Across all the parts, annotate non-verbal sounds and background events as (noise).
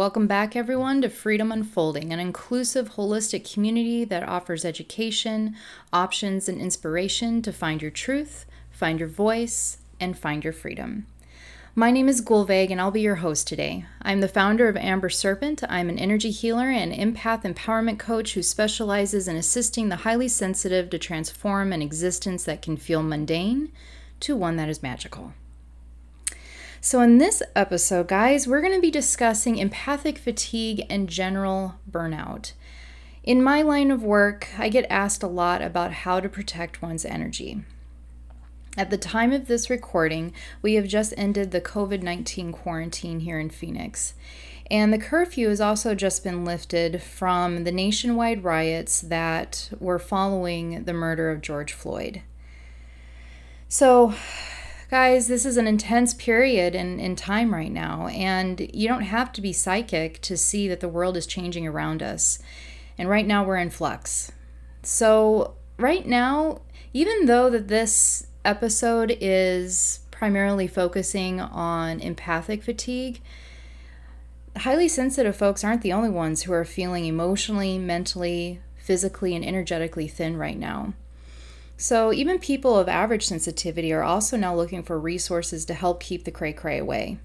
Welcome back, everyone, to Freedom Unfolding, an inclusive, holistic community that offers education, options, and inspiration to find your truth, find your voice, and find your freedom. My name is Gulveg, and I'll be your host today. I'm the founder of Amber Serpent. I'm an energy healer and empath empowerment coach who specializes in assisting the highly sensitive to transform an existence that can feel mundane to one that is magical. So, in this episode, guys, we're going to be discussing empathic fatigue and general burnout. In my line of work, I get asked a lot about how to protect one's energy. At the time of this recording, we have just ended the COVID 19 quarantine here in Phoenix. And the curfew has also just been lifted from the nationwide riots that were following the murder of George Floyd. So, guys, this is an intense period in, in time right now, and you don't have to be psychic to see that the world is changing around us. And right now, we're in flux. So, right now, even though that this episode is primarily focusing on empathic fatigue, highly sensitive folks aren't the only ones who are feeling emotionally, mentally, physically, and energetically thin right now. So, even people of average sensitivity are also now looking for resources to help keep the cray cray away.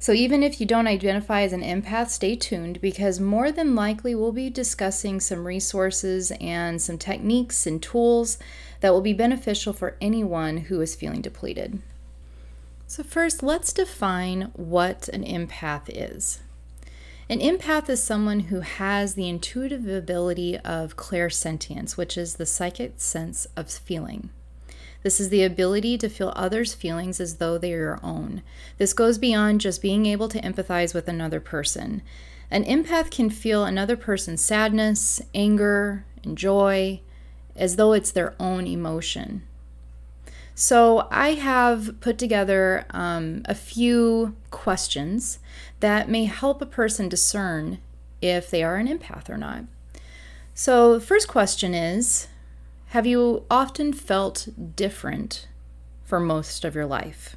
So, even if you don't identify as an empath, stay tuned because more than likely we'll be discussing some resources and some techniques and tools that will be beneficial for anyone who is feeling depleted. So, first, let's define what an empath is. An empath is someone who has the intuitive ability of clairsentience, which is the psychic sense of feeling. This is the ability to feel others' feelings as though they are your own. This goes beyond just being able to empathize with another person. An empath can feel another person's sadness, anger, and joy as though it's their own emotion. So, I have put together um, a few questions that may help a person discern if they are an empath or not. So, the first question is have you often felt different for most of your life?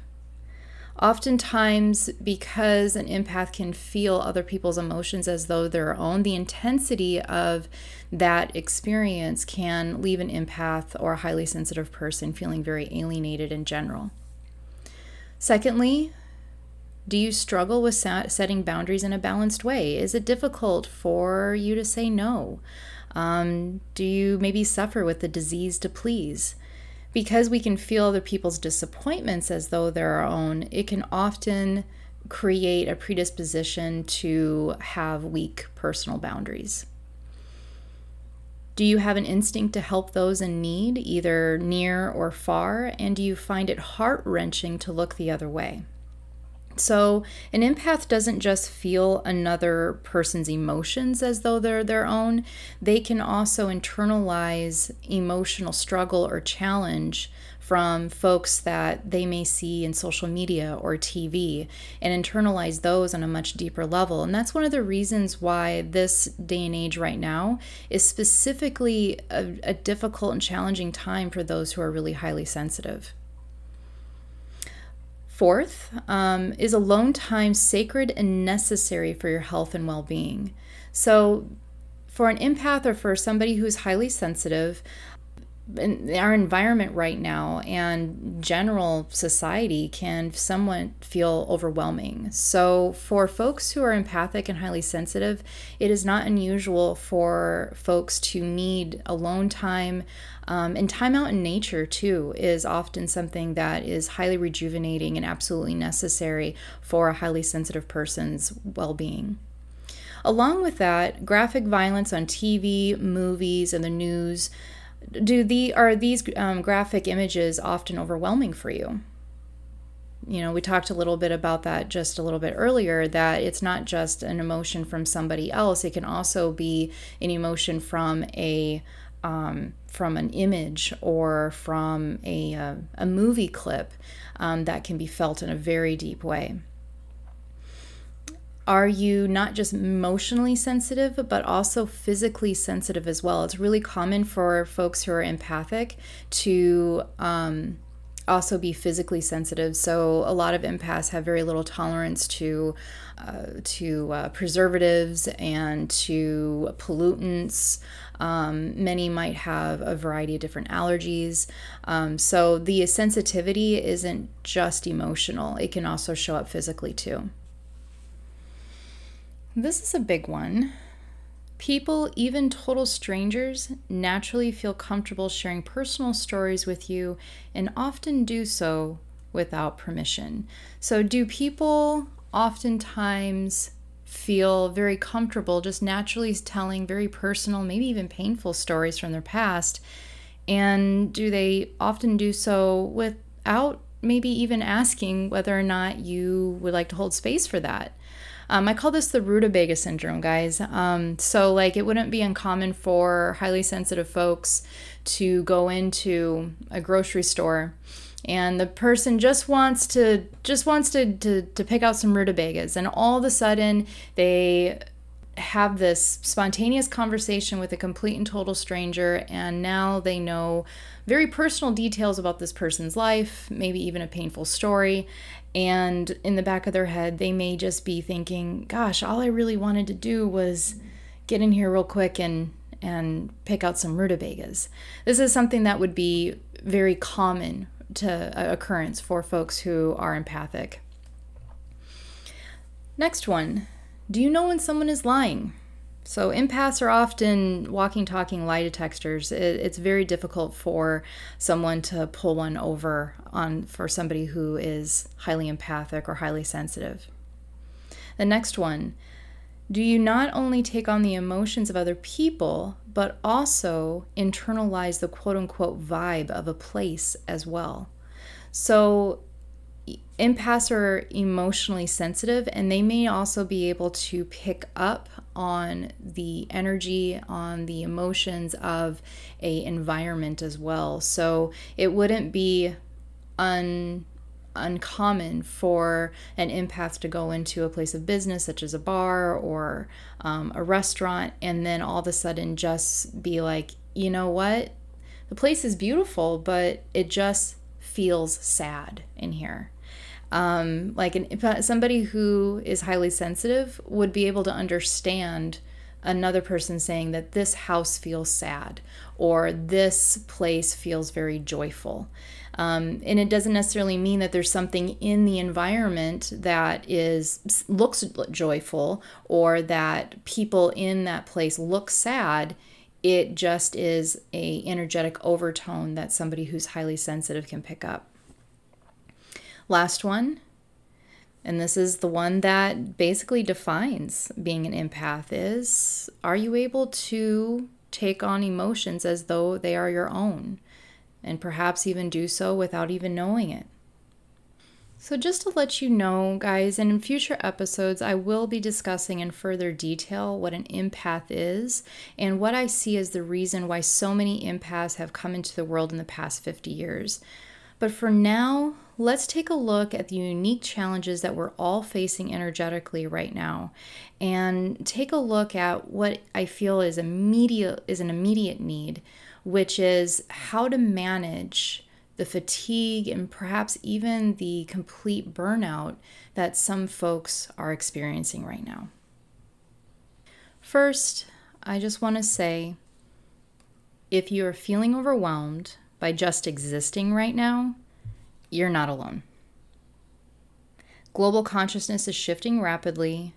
Oftentimes, because an empath can feel other people's emotions as though their own, the intensity of that experience can leave an empath or a highly sensitive person feeling very alienated in general. Secondly, do you struggle with setting boundaries in a balanced way? Is it difficult for you to say no? Um, do you maybe suffer with the disease to please? Because we can feel other people's disappointments as though they're our own, it can often create a predisposition to have weak personal boundaries. Do you have an instinct to help those in need, either near or far? And do you find it heart wrenching to look the other way? So, an empath doesn't just feel another person's emotions as though they're their own, they can also internalize emotional struggle or challenge from folks that they may see in social media or TV and internalize those on a much deeper level. And that's one of the reasons why this day and age right now is specifically a, a difficult and challenging time for those who are really highly sensitive. Fourth, um, is alone time sacred and necessary for your health and well being? So, for an empath or for somebody who's highly sensitive, in our environment right now and general society can somewhat feel overwhelming. So, for folks who are empathic and highly sensitive, it is not unusual for folks to need alone time. Um, and time out in nature, too, is often something that is highly rejuvenating and absolutely necessary for a highly sensitive person's well being. Along with that, graphic violence on TV, movies, and the news do the are these um, graphic images often overwhelming for you you know we talked a little bit about that just a little bit earlier that it's not just an emotion from somebody else it can also be an emotion from a um, from an image or from a, uh, a movie clip um, that can be felt in a very deep way are you not just emotionally sensitive, but also physically sensitive as well? It's really common for folks who are empathic to um, also be physically sensitive. So a lot of empaths have very little tolerance to uh, to uh, preservatives and to pollutants. Um, many might have a variety of different allergies. Um, so the sensitivity isn't just emotional; it can also show up physically too. This is a big one. People, even total strangers, naturally feel comfortable sharing personal stories with you and often do so without permission. So, do people oftentimes feel very comfortable just naturally telling very personal, maybe even painful stories from their past? And do they often do so without maybe even asking whether or not you would like to hold space for that? Um, I call this the rutabaga syndrome, guys. Um, so, like, it wouldn't be uncommon for highly sensitive folks to go into a grocery store and the person just wants to just wants to, to, to pick out some rutabagas and all of a sudden they have this spontaneous conversation with a complete and total stranger and now they know very personal details about this person's life maybe even a painful story and in the back of their head, they may just be thinking, gosh, all I really wanted to do was get in here real quick and and pick out some rutabagas. This is something that would be very common to occurrence for folks who are empathic. Next one. Do you know when someone is lying? So, empaths are often walking, talking lie detectors. It, it's very difficult for someone to pull one over on for somebody who is highly empathic or highly sensitive. The next one do you not only take on the emotions of other people, but also internalize the quote unquote vibe of a place as well? So, empaths are emotionally sensitive and they may also be able to pick up on the energy on the emotions of a environment as well. So it wouldn't be un uncommon for an empath to go into a place of business such as a bar or um, a restaurant and then all of a sudden just be like you know what? The place is beautiful but it just feels sad in here um, like an, somebody who is highly sensitive would be able to understand another person saying that this house feels sad or this place feels very joyful. Um, and it doesn't necessarily mean that there's something in the environment that is looks joyful or that people in that place look sad. It just is a energetic overtone that somebody who's highly sensitive can pick up. Last one, and this is the one that basically defines being an empath is are you able to take on emotions as though they are your own and perhaps even do so without even knowing it. So, just to let you know, guys, and in future episodes, I will be discussing in further detail what an empath is and what I see as the reason why so many empaths have come into the world in the past 50 years. But for now, let's take a look at the unique challenges that we're all facing energetically right now and take a look at what I feel is immediate is an immediate need, which is how to manage the fatigue and perhaps even the complete burnout that some folks are experiencing right now. First, I just want to say if you are feeling overwhelmed by just existing right now, you're not alone. Global consciousness is shifting rapidly,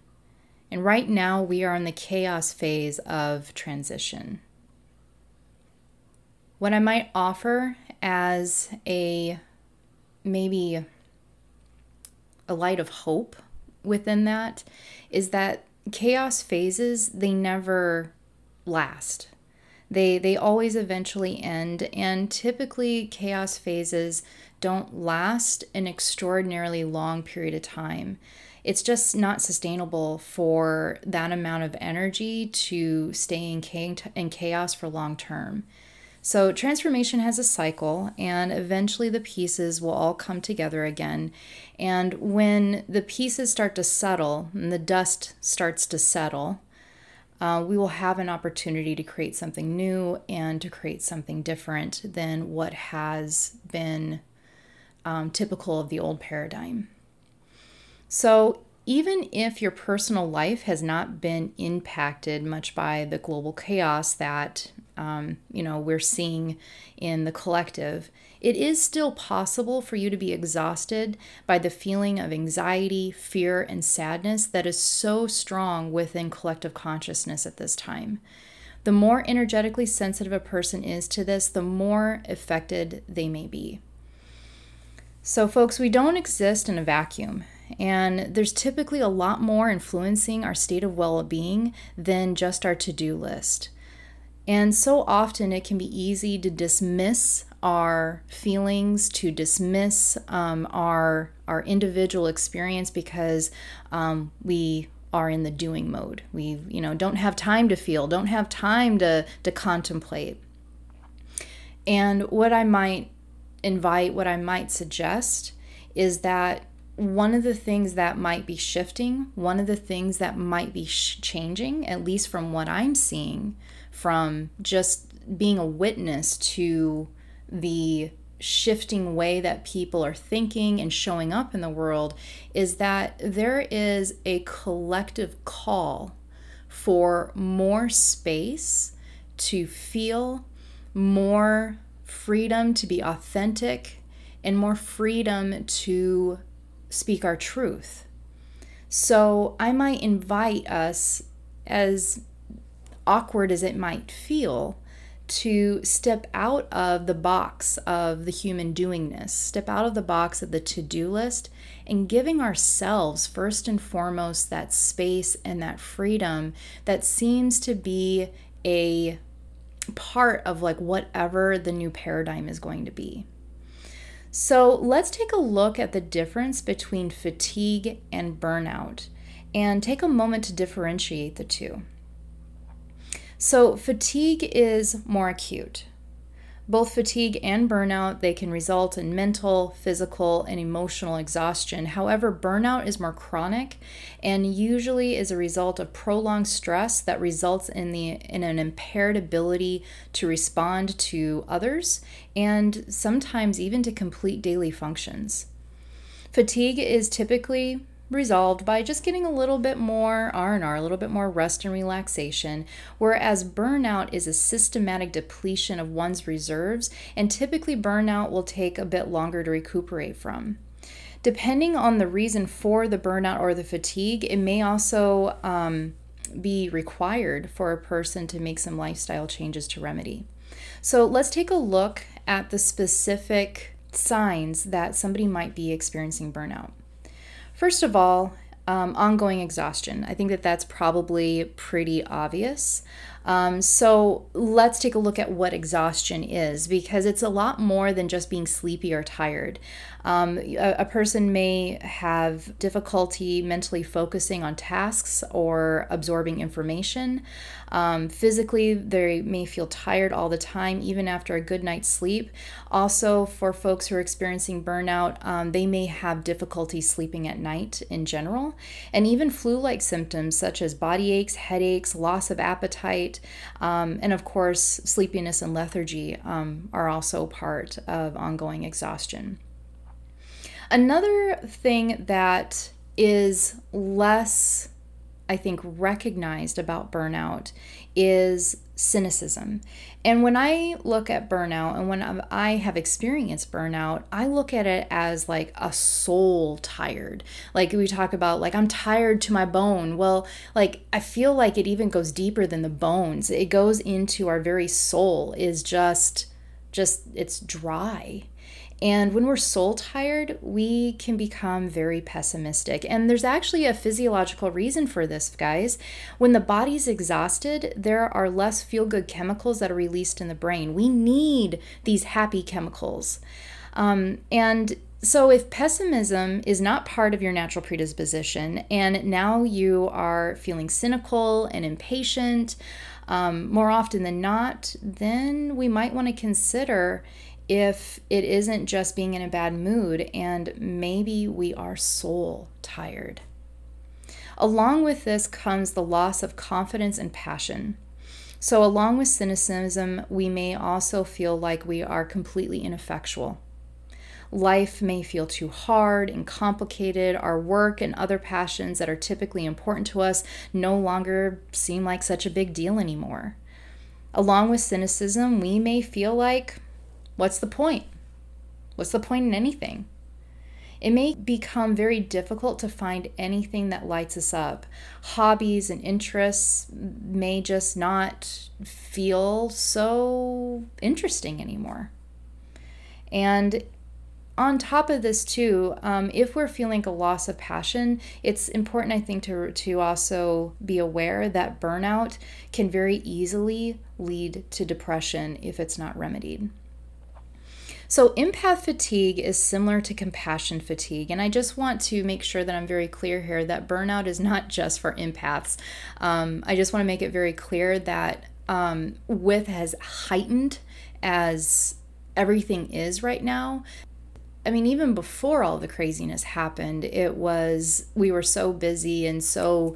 and right now we are in the chaos phase of transition. What I might offer as a maybe a light of hope within that is that chaos phases they never last they they always eventually end and typically chaos phases don't last an extraordinarily long period of time it's just not sustainable for that amount of energy to stay in chaos for long term so, transformation has a cycle, and eventually the pieces will all come together again. And when the pieces start to settle and the dust starts to settle, uh, we will have an opportunity to create something new and to create something different than what has been um, typical of the old paradigm. So, even if your personal life has not been impacted much by the global chaos that um, you know we're seeing in the collective, it is still possible for you to be exhausted by the feeling of anxiety, fear, and sadness that is so strong within collective consciousness at this time. The more energetically sensitive a person is to this, the more affected they may be. So, folks, we don't exist in a vacuum. And there's typically a lot more influencing our state of well being than just our to do list. And so often it can be easy to dismiss our feelings, to dismiss um, our, our individual experience because um, we are in the doing mode. We, you know, don't have time to feel, don't have time to, to contemplate. And what I might invite, what I might suggest is that one of the things that might be shifting, one of the things that might be sh- changing, at least from what I'm seeing, from just being a witness to the shifting way that people are thinking and showing up in the world, is that there is a collective call for more space to feel, more freedom to be authentic, and more freedom to speak our truth. So I might invite us, as awkward as it might feel, to step out of the box of the human doingness, step out of the box of the to do list, and giving ourselves, first and foremost, that space and that freedom that seems to be a part of like whatever the new paradigm is going to be. So let's take a look at the difference between fatigue and burnout and take a moment to differentiate the two. So, fatigue is more acute. Both fatigue and burnout, they can result in mental, physical, and emotional exhaustion. However, burnout is more chronic and usually is a result of prolonged stress that results in the in an impaired ability to respond to others and sometimes even to complete daily functions. Fatigue is typically resolved by just getting a little bit more r&r a little bit more rest and relaxation whereas burnout is a systematic depletion of one's reserves and typically burnout will take a bit longer to recuperate from. Depending on the reason for the burnout or the fatigue it may also um, be required for a person to make some lifestyle changes to remedy. So let's take a look at the specific signs that somebody might be experiencing burnout First of all, um, ongoing exhaustion. I think that that's probably pretty obvious. Um, so let's take a look at what exhaustion is because it's a lot more than just being sleepy or tired. Um, a, a, person may have difficulty mentally focusing on tasks or absorbing information. Um, physically, they may feel tired all the time, even after a good night's sleep. Also, for folks who are experiencing burnout, um, they may have difficulty sleeping at night in general, and even flu like symptoms such as body aches, headaches, loss of appetite, um, and of course, sleepiness and lethargy um, are also part of ongoing exhaustion. Another thing that is less, I think, recognized about burnout is cynicism. And when I look at burnout and when I have experienced burnout, I look at it as like a soul tired. Like we talk about, like, I'm tired to my bone. Well, like, I feel like it even goes deeper than the bones. It goes into our very soul, is just, just, it's dry. And when we're soul tired, we can become very pessimistic. And there's actually a physiological reason for this, guys. When the body's exhausted, there are less feel good chemicals that are released in the brain. We need these happy chemicals. Um, and so, if pessimism is not part of your natural predisposition, and now you are feeling cynical and impatient um, more often than not, then we might want to consider if it isn't just being in a bad mood and maybe we are soul tired. Along with this comes the loss of confidence and passion. So, along with cynicism, we may also feel like we are completely ineffectual. Life may feel too hard and complicated. Our work and other passions that are typically important to us no longer seem like such a big deal anymore. Along with cynicism, we may feel like, what's the point? What's the point in anything? It may become very difficult to find anything that lights us up. Hobbies and interests may just not feel so interesting anymore. And on top of this too um, if we're feeling a loss of passion it's important i think to, to also be aware that burnout can very easily lead to depression if it's not remedied so, empath fatigue is similar to compassion fatigue. And I just want to make sure that I'm very clear here that burnout is not just for empaths. Um, I just want to make it very clear that um, with as heightened as everything is right now, I mean, even before all the craziness happened, it was, we were so busy and so,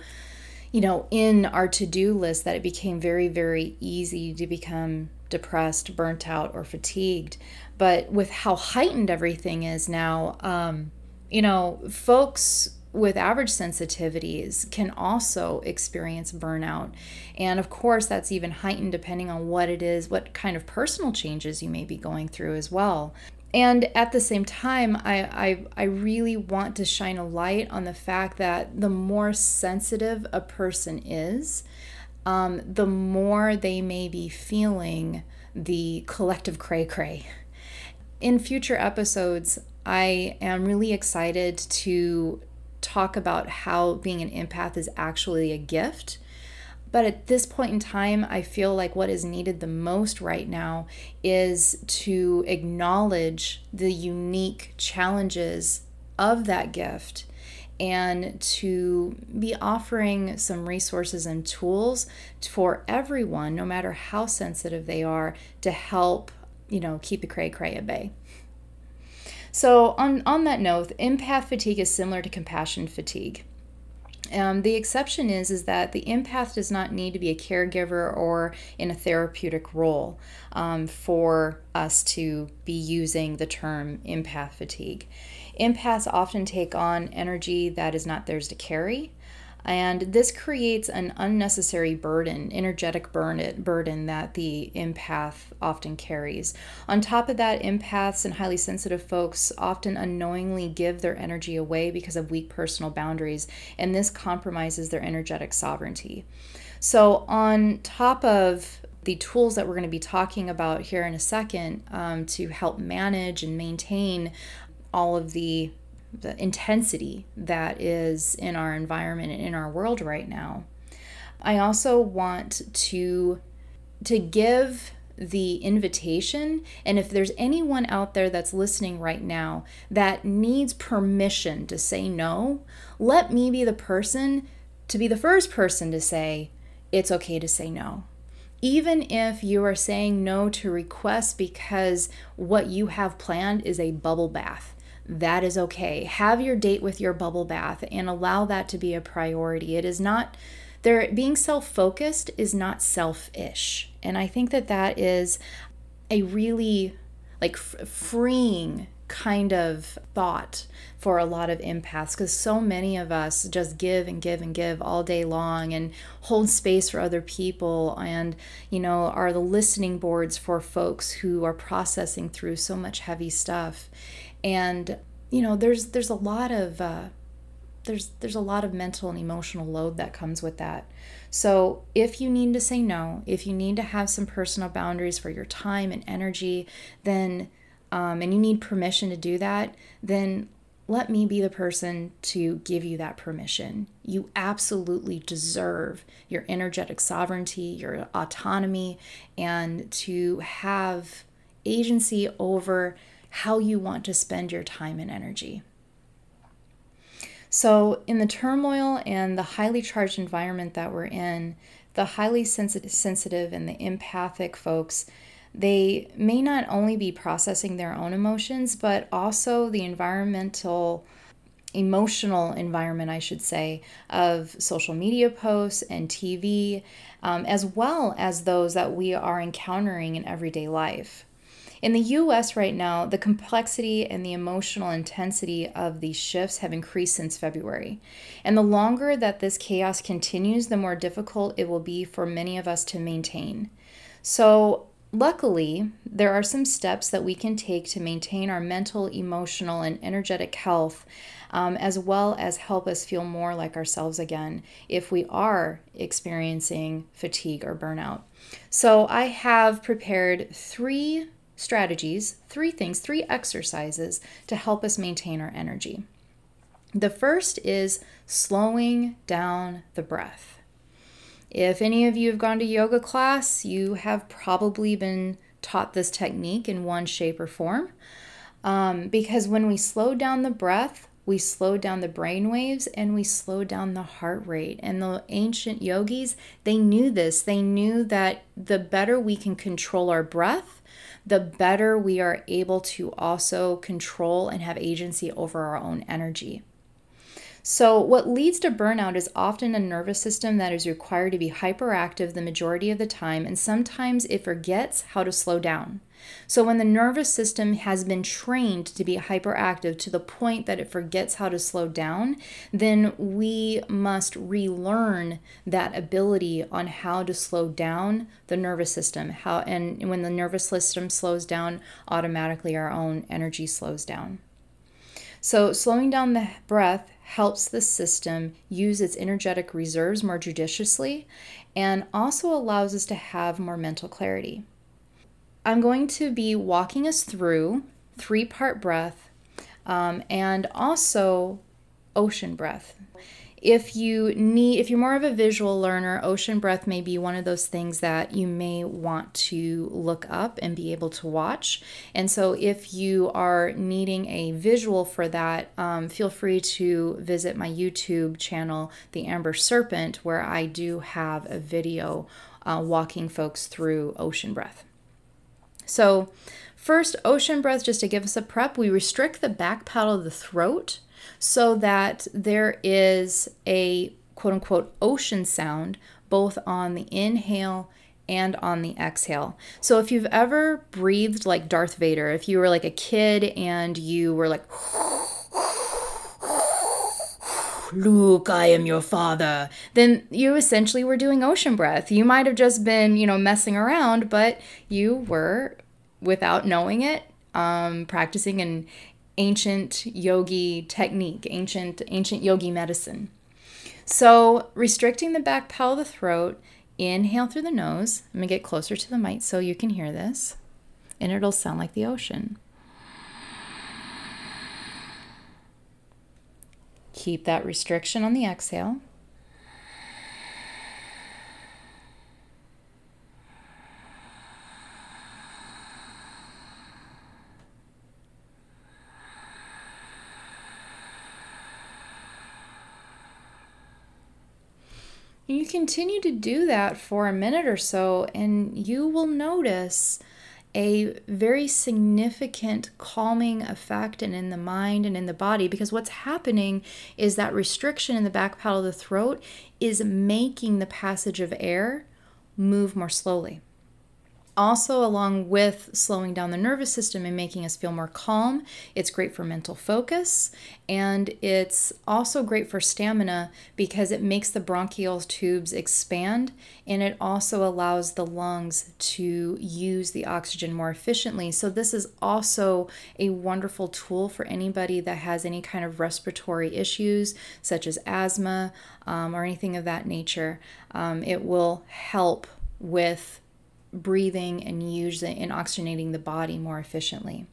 you know, in our to do list that it became very, very easy to become depressed, burnt out, or fatigued. But with how heightened everything is now, um, you know, folks with average sensitivities can also experience burnout. And of course, that's even heightened depending on what it is, what kind of personal changes you may be going through as well. And at the same time, I, I, I really want to shine a light on the fact that the more sensitive a person is, um, the more they may be feeling the collective cray cray in future episodes, I am really excited to talk about how being an empath is actually a gift. But at this point in time, I feel like what is needed the most right now is to acknowledge the unique challenges of that gift and to be offering some resources and tools for everyone, no matter how sensitive they are, to help you know, keep the cray cray at bay. So, on, on that note, empath fatigue is similar to compassion fatigue. Um, the exception is is that the empath does not need to be a caregiver or in a therapeutic role um, for us to be using the term empath fatigue. Empaths often take on energy that is not theirs to carry. And this creates an unnecessary burden, energetic burden that the empath often carries. On top of that, empaths and highly sensitive folks often unknowingly give their energy away because of weak personal boundaries, and this compromises their energetic sovereignty. So, on top of the tools that we're going to be talking about here in a second um, to help manage and maintain all of the the intensity that is in our environment and in our world right now. I also want to to give the invitation and if there's anyone out there that's listening right now that needs permission to say no, let me be the person to be the first person to say it's okay to say no even if you are saying no to requests because what you have planned is a bubble bath that is okay. Have your date with your bubble bath and allow that to be a priority. It is not there being self-focused is not selfish. And I think that that is a really like f- freeing kind of thought for a lot of empaths because so many of us just give and give and give all day long and hold space for other people and you know are the listening boards for folks who are processing through so much heavy stuff and you know there's there's a lot of uh, there's there's a lot of mental and emotional load that comes with that so if you need to say no if you need to have some personal boundaries for your time and energy then um, and you need permission to do that then let me be the person to give you that permission. You absolutely deserve your energetic sovereignty, your autonomy, and to have agency over how you want to spend your time and energy. So, in the turmoil and the highly charged environment that we're in, the highly sensitive and the empathic folks, they may not only be processing their own emotions, but also the environmental, emotional environment, I should say, of social media posts and TV, um, as well as those that we are encountering in everyday life. In the US right now, the complexity and the emotional intensity of these shifts have increased since February. And the longer that this chaos continues, the more difficult it will be for many of us to maintain. So, luckily, there are some steps that we can take to maintain our mental, emotional, and energetic health. Um, as well as help us feel more like ourselves again if we are experiencing fatigue or burnout. So, I have prepared three strategies, three things, three exercises to help us maintain our energy. The first is slowing down the breath. If any of you have gone to yoga class, you have probably been taught this technique in one shape or form. Um, because when we slow down the breath, we slow down the brain waves and we slow down the heart rate. And the ancient yogis, they knew this. They knew that the better we can control our breath, the better we are able to also control and have agency over our own energy. So, what leads to burnout is often a nervous system that is required to be hyperactive the majority of the time, and sometimes it forgets how to slow down. So, when the nervous system has been trained to be hyperactive to the point that it forgets how to slow down, then we must relearn that ability on how to slow down the nervous system. How and when the nervous system slows down, automatically our own energy slows down. So, slowing down the breath helps the system use its energetic reserves more judiciously and also allows us to have more mental clarity. I'm going to be walking us through three part breath um, and also ocean breath. If you need, if you're more of a visual learner, ocean breath may be one of those things that you may want to look up and be able to watch. And so, if you are needing a visual for that, um, feel free to visit my YouTube channel, The Amber Serpent, where I do have a video uh, walking folks through ocean breath. So, first, ocean breath, just to give us a prep, we restrict the back paddle of the throat so that there is a quote unquote ocean sound both on the inhale and on the exhale. So if you've ever breathed like Darth Vader, if you were like a kid and you were like, Luke, I am your father, then you essentially were doing ocean breath. You might have just been, you know, messing around, but you were, without knowing it, um, practicing an ancient yogi technique, ancient ancient yogi medicine. So, restricting the back paddle of the throat, inhale through the nose. I'm to get closer to the mic so you can hear this, and it'll sound like the ocean. Keep that restriction on the exhale. Continue to do that for a minute or so, and you will notice a very significant calming effect and in the mind and in the body because what's happening is that restriction in the back paddle of the throat is making the passage of air move more slowly also along with slowing down the nervous system and making us feel more calm it's great for mental focus and it's also great for stamina because it makes the bronchial tubes expand and it also allows the lungs to use the oxygen more efficiently. So this is also a wonderful tool for anybody that has any kind of respiratory issues such as asthma um, or anything of that nature. Um, it will help with breathing and using and oxygenating the body more efficiently.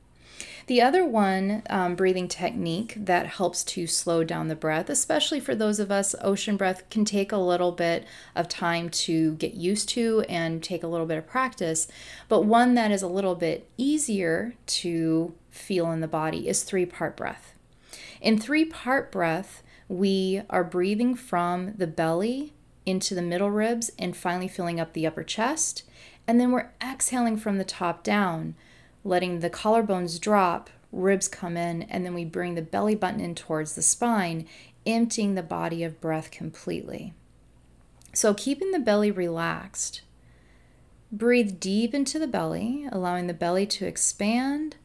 The other one, um, breathing technique that helps to slow down the breath, especially for those of us, ocean breath can take a little bit of time to get used to and take a little bit of practice. But one that is a little bit easier to feel in the body is three part breath. In three part breath, we are breathing from the belly into the middle ribs and finally filling up the upper chest. And then we're exhaling from the top down, letting the collarbones drop, ribs come in, and then we bring the belly button in towards the spine, emptying the body of breath completely. So, keeping the belly relaxed Breathe deep into the belly, allowing the belly to expand.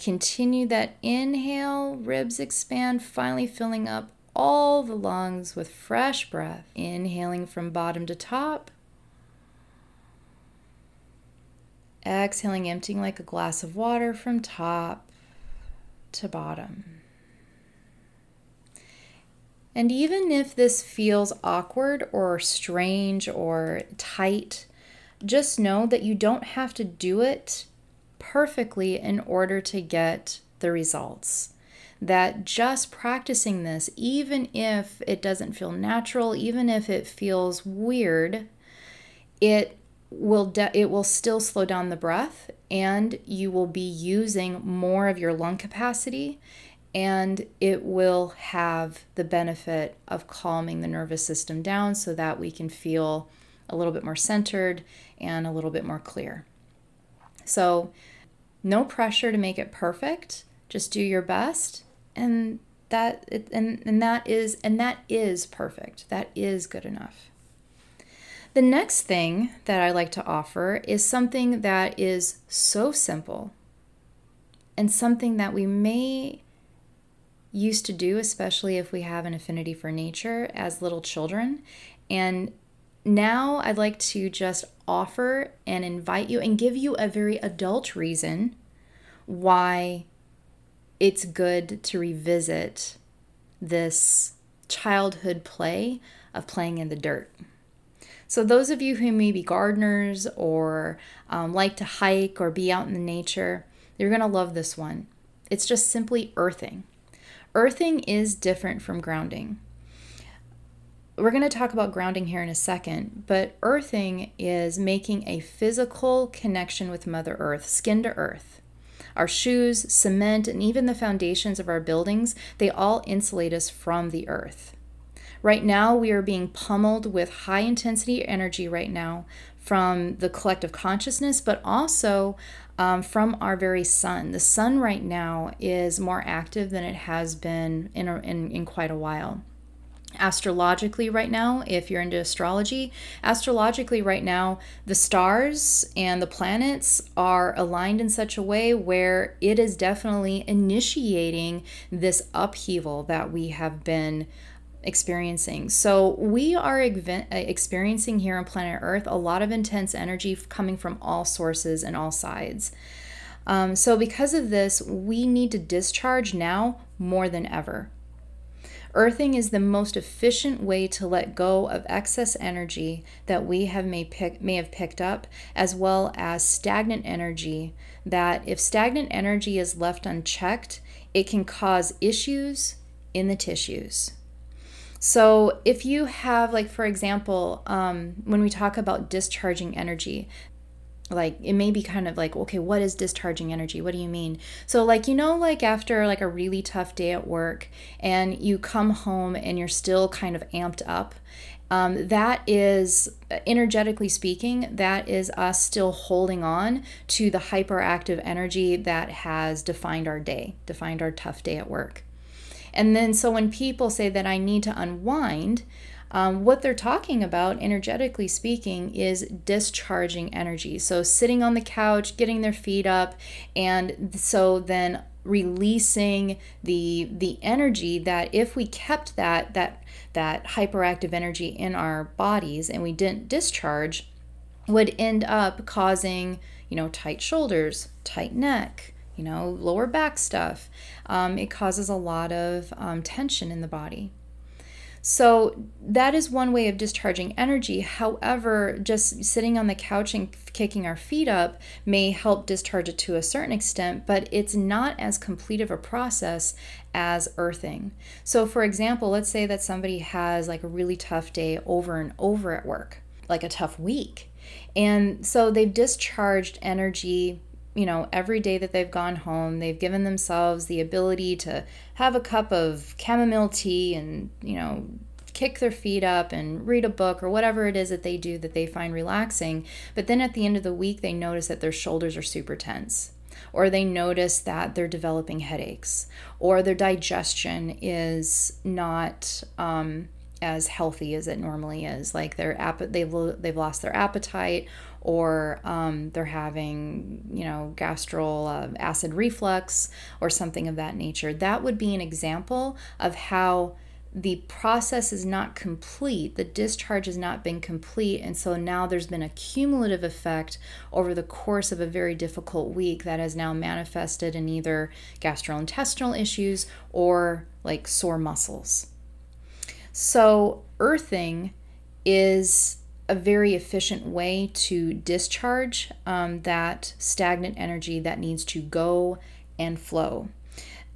Continue that inhale, ribs expand, finally filling up all the lungs with fresh breath. Inhaling from bottom to top. Exhaling, emptying like a glass of water from top to bottom. And even if this feels awkward or strange or tight, just know that you don't have to do it perfectly in order to get the results. That just practicing this, even if it doesn't feel natural, even if it feels weird, it will de- it will still slow down the breath and you will be using more of your lung capacity and it will have the benefit of calming the nervous system down so that we can feel a little bit more centered and a little bit more clear. So, no pressure to make it perfect. Just do your best and that and, and that is and that is perfect. That is good enough. The next thing that I like to offer is something that is so simple and something that we may used to do, especially if we have an affinity for nature as little children. And now I'd like to just offer and invite you and give you a very adult reason why it's good to revisit this childhood play of playing in the dirt. So, those of you who may be gardeners or um, like to hike or be out in the nature, you're going to love this one. It's just simply earthing. Earthing is different from grounding. We're going to talk about grounding here in a second, but earthing is making a physical connection with Mother Earth, skin to earth. Our shoes, cement, and even the foundations of our buildings, they all insulate us from the earth. Right now, we are being pummeled with high intensity energy right now from the collective consciousness, but also um, from our very sun. The sun right now is more active than it has been in, a, in, in quite a while astrologically right now if you're into astrology astrologically right now the stars and the planets are aligned in such a way where it is definitely initiating this upheaval that we have been experiencing. So, we are uh, experiencing here on planet Earth a lot of intense energy coming from all sources and all sides. Um, so, because of this, we need to discharge now more than ever. Earthing is the most efficient way to let go of excess energy that we have may, pick, may have picked up, as well as stagnant energy. That if stagnant energy is left unchecked, it can cause issues in the tissues. So, if you have, like, for example, um, when we talk about discharging energy, like it may be kind of like okay what is discharging energy? What do you mean? So like you know like after like a really tough day at work and you come home and you're still kind of amped up um, that is energetically speaking that is us still holding on to the hyperactive energy that has defined our day defined our tough day at work and then, so when people say that I need to unwind, um, what they're talking about, energetically speaking, is discharging energy. So, sitting on the couch, getting their feet up, and so then releasing the the energy that if we kept that that that hyperactive energy in our bodies and we didn't discharge would end up causing you know tight shoulders tight neck you know, lower back stuff. Um, it causes a lot of um, tension in the body. So, that is one way of discharging energy. However, just sitting on the couch and kicking our feet up may help discharge it to a certain extent, but it's not as complete of a process as earthing. So, for example, let's say that somebody has like a really tough day over and over at work, like a tough week. And so they've discharged energy you know, every day that they've gone home, they've given themselves the ability to have a cup of chamomile tea and, you know, kick their feet up and read a book or whatever it is that they do that they find relaxing. But then at the end of the week, they notice that their shoulders are super tense. Or they notice that they're developing headaches, or their digestion is not um, as healthy as it normally is. Like their app, they've they've lost their appetite, or um, they're having, you know, gastral uh, acid reflux or something of that nature. That would be an example of how the process is not complete, the discharge has not been complete, and so now there's been a cumulative effect over the course of a very difficult week that has now manifested in either gastrointestinal issues or like sore muscles. So, earthing is a very efficient way to discharge um, that stagnant energy that needs to go and flow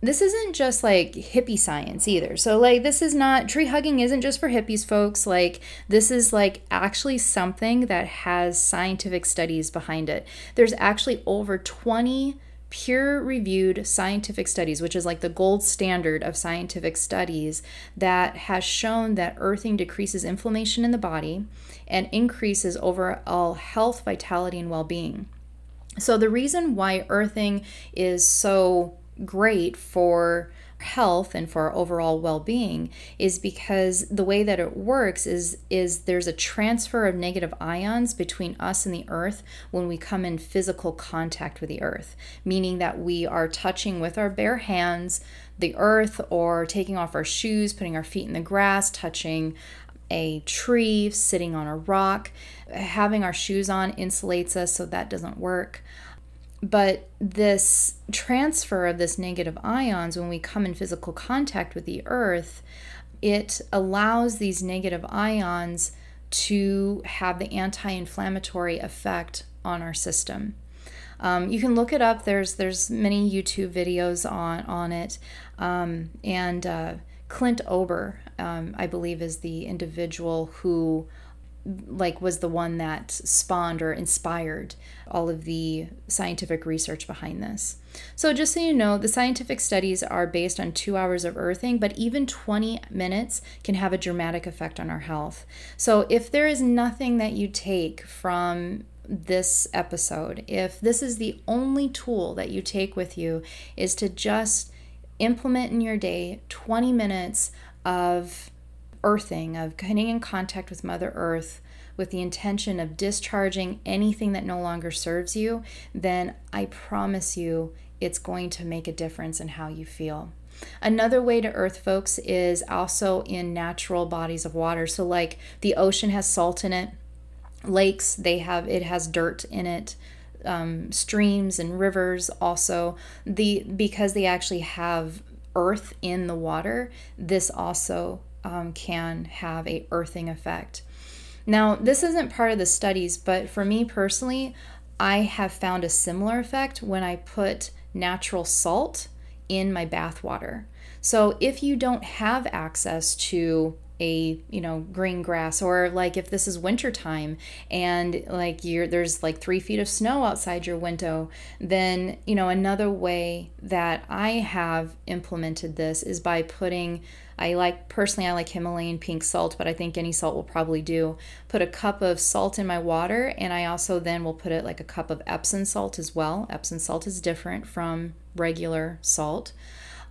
this isn't just like hippie science either. So, like, this is not tree hugging, isn't just for hippies, folks. Like, this is like actually something that has scientific studies behind it. There's actually over 20 peer reviewed scientific studies, which is like the gold standard of scientific studies, that has shown that earthing decreases inflammation in the body and increases overall health, vitality, and well being. So, the reason why earthing is so great for health and for our overall well-being is because the way that it works is is there's a transfer of negative ions between us and the earth when we come in physical contact with the earth meaning that we are touching with our bare hands the earth or taking off our shoes putting our feet in the grass touching a tree sitting on a rock. Having our shoes on insulates us so that doesn't work but this transfer of this negative ions, when we come in physical contact with the earth, it allows these negative ions to have the anti inflammatory effect on our system. Um, you can look it up. There's there's many YouTube videos on on it, um, and uh, Clint Ober, um, I believe, is the individual who like was the one that spawned or inspired all of the scientific research behind this. So just so you know, the scientific studies are based on 2 hours of earthing, but even 20 minutes can have a dramatic effect on our health. So if there is nothing that you take from this episode, if this is the only tool that you take with you is to just implement in your day 20 minutes of earthing, of getting in contact with Mother Earth with the intention of discharging anything that no longer serves you, then I promise you it's going to make a difference in how you feel. Another way to earth, folks, is also in natural bodies of water. So, like the ocean has salt in it, lakes, they have it has dirt in it. Um, streams and rivers also the because they actually have earth in the water this also um, can have a earthing effect. Now, this isn't part of the studies, but for me personally, I have found a similar effect when I put natural salt in my bath water. So if you don't have access to a you know green grass or like if this is wintertime and like you're there's like three feet of snow outside your window then you know another way that i have implemented this is by putting I like personally I like Himalayan pink salt, but I think any salt will probably do. Put a cup of salt in my water and I also then will put it like a cup of Epsom salt as well. Epsom salt is different from regular salt.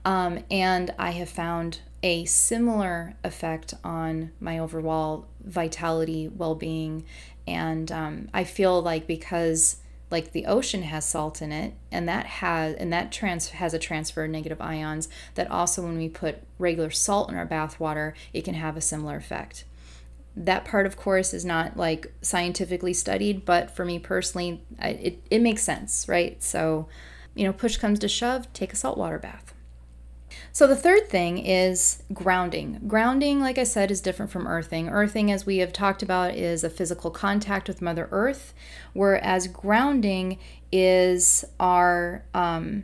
Um, and I have found a similar effect on my overall vitality, well being. And um, I feel like because like the ocean has salt in it and that has and that trans has a transfer of negative ions that also when we put regular salt in our bath water it can have a similar effect that part of course is not like scientifically studied but for me personally I, it, it makes sense right so you know push comes to shove take a saltwater bath so the third thing is grounding. Grounding, like I said, is different from earthing. Earthing, as we have talked about, is a physical contact with Mother Earth, whereas grounding is our um,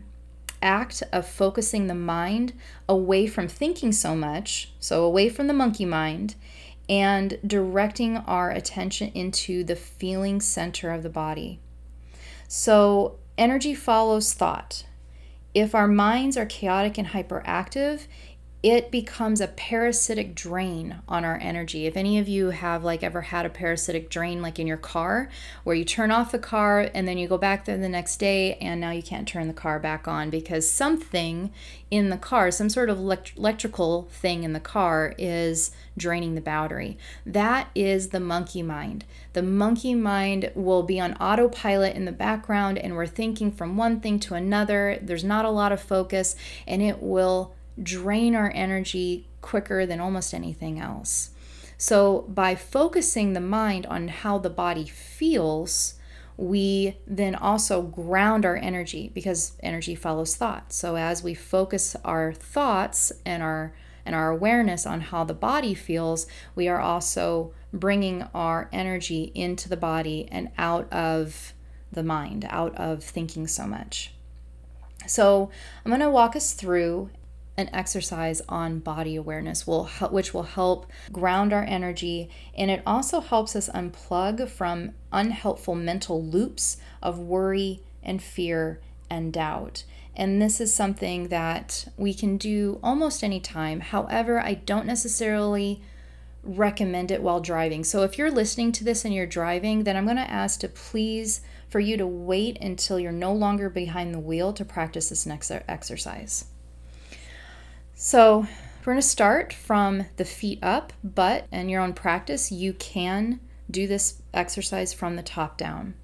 act of focusing the mind away from thinking so much, so away from the monkey mind, and directing our attention into the feeling center of the body. So energy follows thought if our minds are chaotic and hyperactive, it becomes a parasitic drain on our energy. If any of you have like ever had a parasitic drain like in your car where you turn off the car and then you go back there the next day and now you can't turn the car back on because something in the car, some sort of elect- electrical thing in the car is draining the battery. That is the monkey mind. The monkey mind will be on autopilot in the background and we're thinking from one thing to another. There's not a lot of focus and it will drain our energy quicker than almost anything else. So, by focusing the mind on how the body feels, we then also ground our energy because energy follows thought. So, as we focus our thoughts and our and our awareness on how the body feels, we are also bringing our energy into the body and out of the mind, out of thinking so much. So, I'm going to walk us through an exercise on body awareness will which will help ground our energy and it also helps us unplug from unhelpful mental loops of worry and fear and doubt. And this is something that we can do almost any time. However, I don't necessarily recommend it while driving. So if you're listening to this and you're driving, then I'm going to ask to please for you to wait until you're no longer behind the wheel to practice this next exercise. So we're going to start from the feet up, but in your own practice, you can do this exercise from the top down.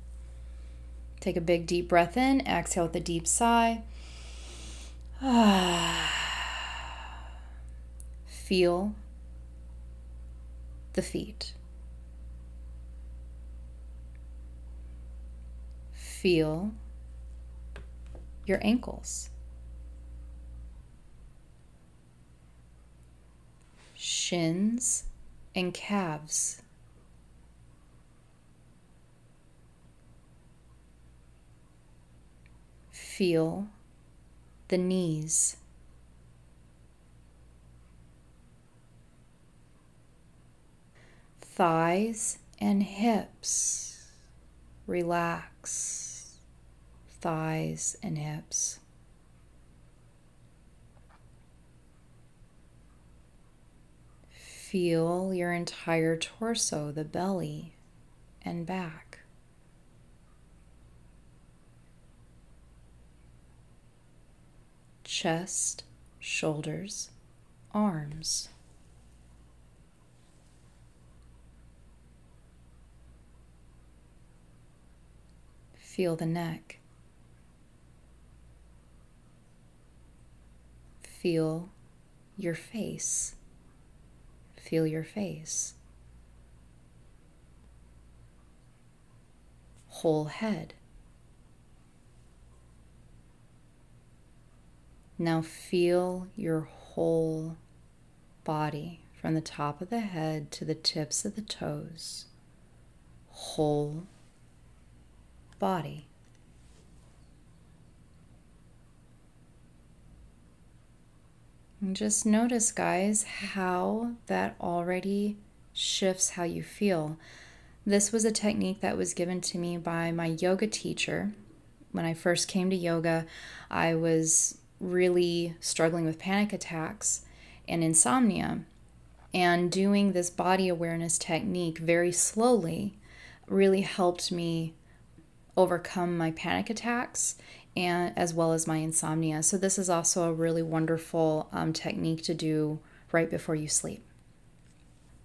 Take a big deep breath in, exhale with a deep sigh. (sighs) Feel the feet. Feel your ankles. Shins, and calves. Feel the knees. Thighs and hips. Relax. Thighs and hips. Feel your entire torso, the belly and back. Chest, shoulders, arms. Feel the neck. Feel your face. Feel your face. Whole head. Now feel your whole body from the top of the head to the tips of the toes. Whole body. And just notice, guys, how that already shifts how you feel. This was a technique that was given to me by my yoga teacher. When I first came to yoga, I was really struggling with panic attacks and insomnia. And doing this body awareness technique very slowly really helped me overcome my panic attacks and as well as my insomnia. So this is also a really wonderful um, technique to do right before you sleep.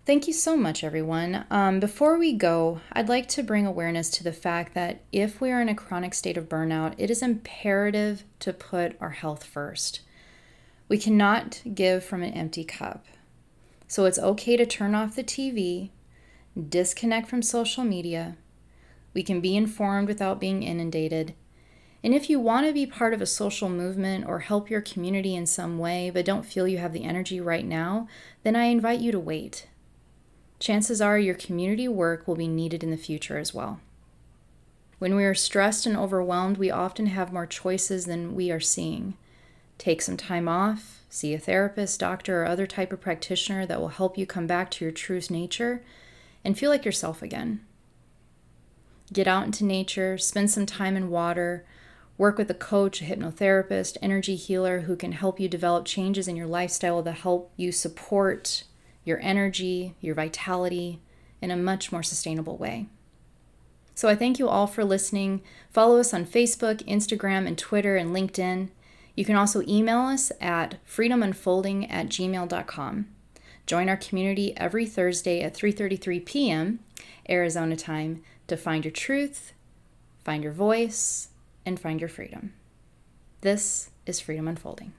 Thank you so much, everyone. Um, before we go, I'd like to bring awareness to the fact that if we are in a chronic state of burnout, it is imperative to put our health first. We cannot give from an empty cup. So it's okay to turn off the TV, disconnect from social media. We can be informed without being inundated, and if you want to be part of a social movement or help your community in some way, but don't feel you have the energy right now, then I invite you to wait. Chances are your community work will be needed in the future as well. When we are stressed and overwhelmed, we often have more choices than we are seeing. Take some time off, see a therapist, doctor, or other type of practitioner that will help you come back to your true nature and feel like yourself again. Get out into nature, spend some time in water, Work with a coach, a hypnotherapist, energy healer who can help you develop changes in your lifestyle that help you support your energy, your vitality in a much more sustainable way. So I thank you all for listening. Follow us on Facebook, Instagram, and Twitter and LinkedIn. You can also email us at freedomunfolding at gmail.com. Join our community every Thursday at 3:33 p.m. Arizona time to find your truth, find your voice, and find your freedom. This is Freedom Unfolding.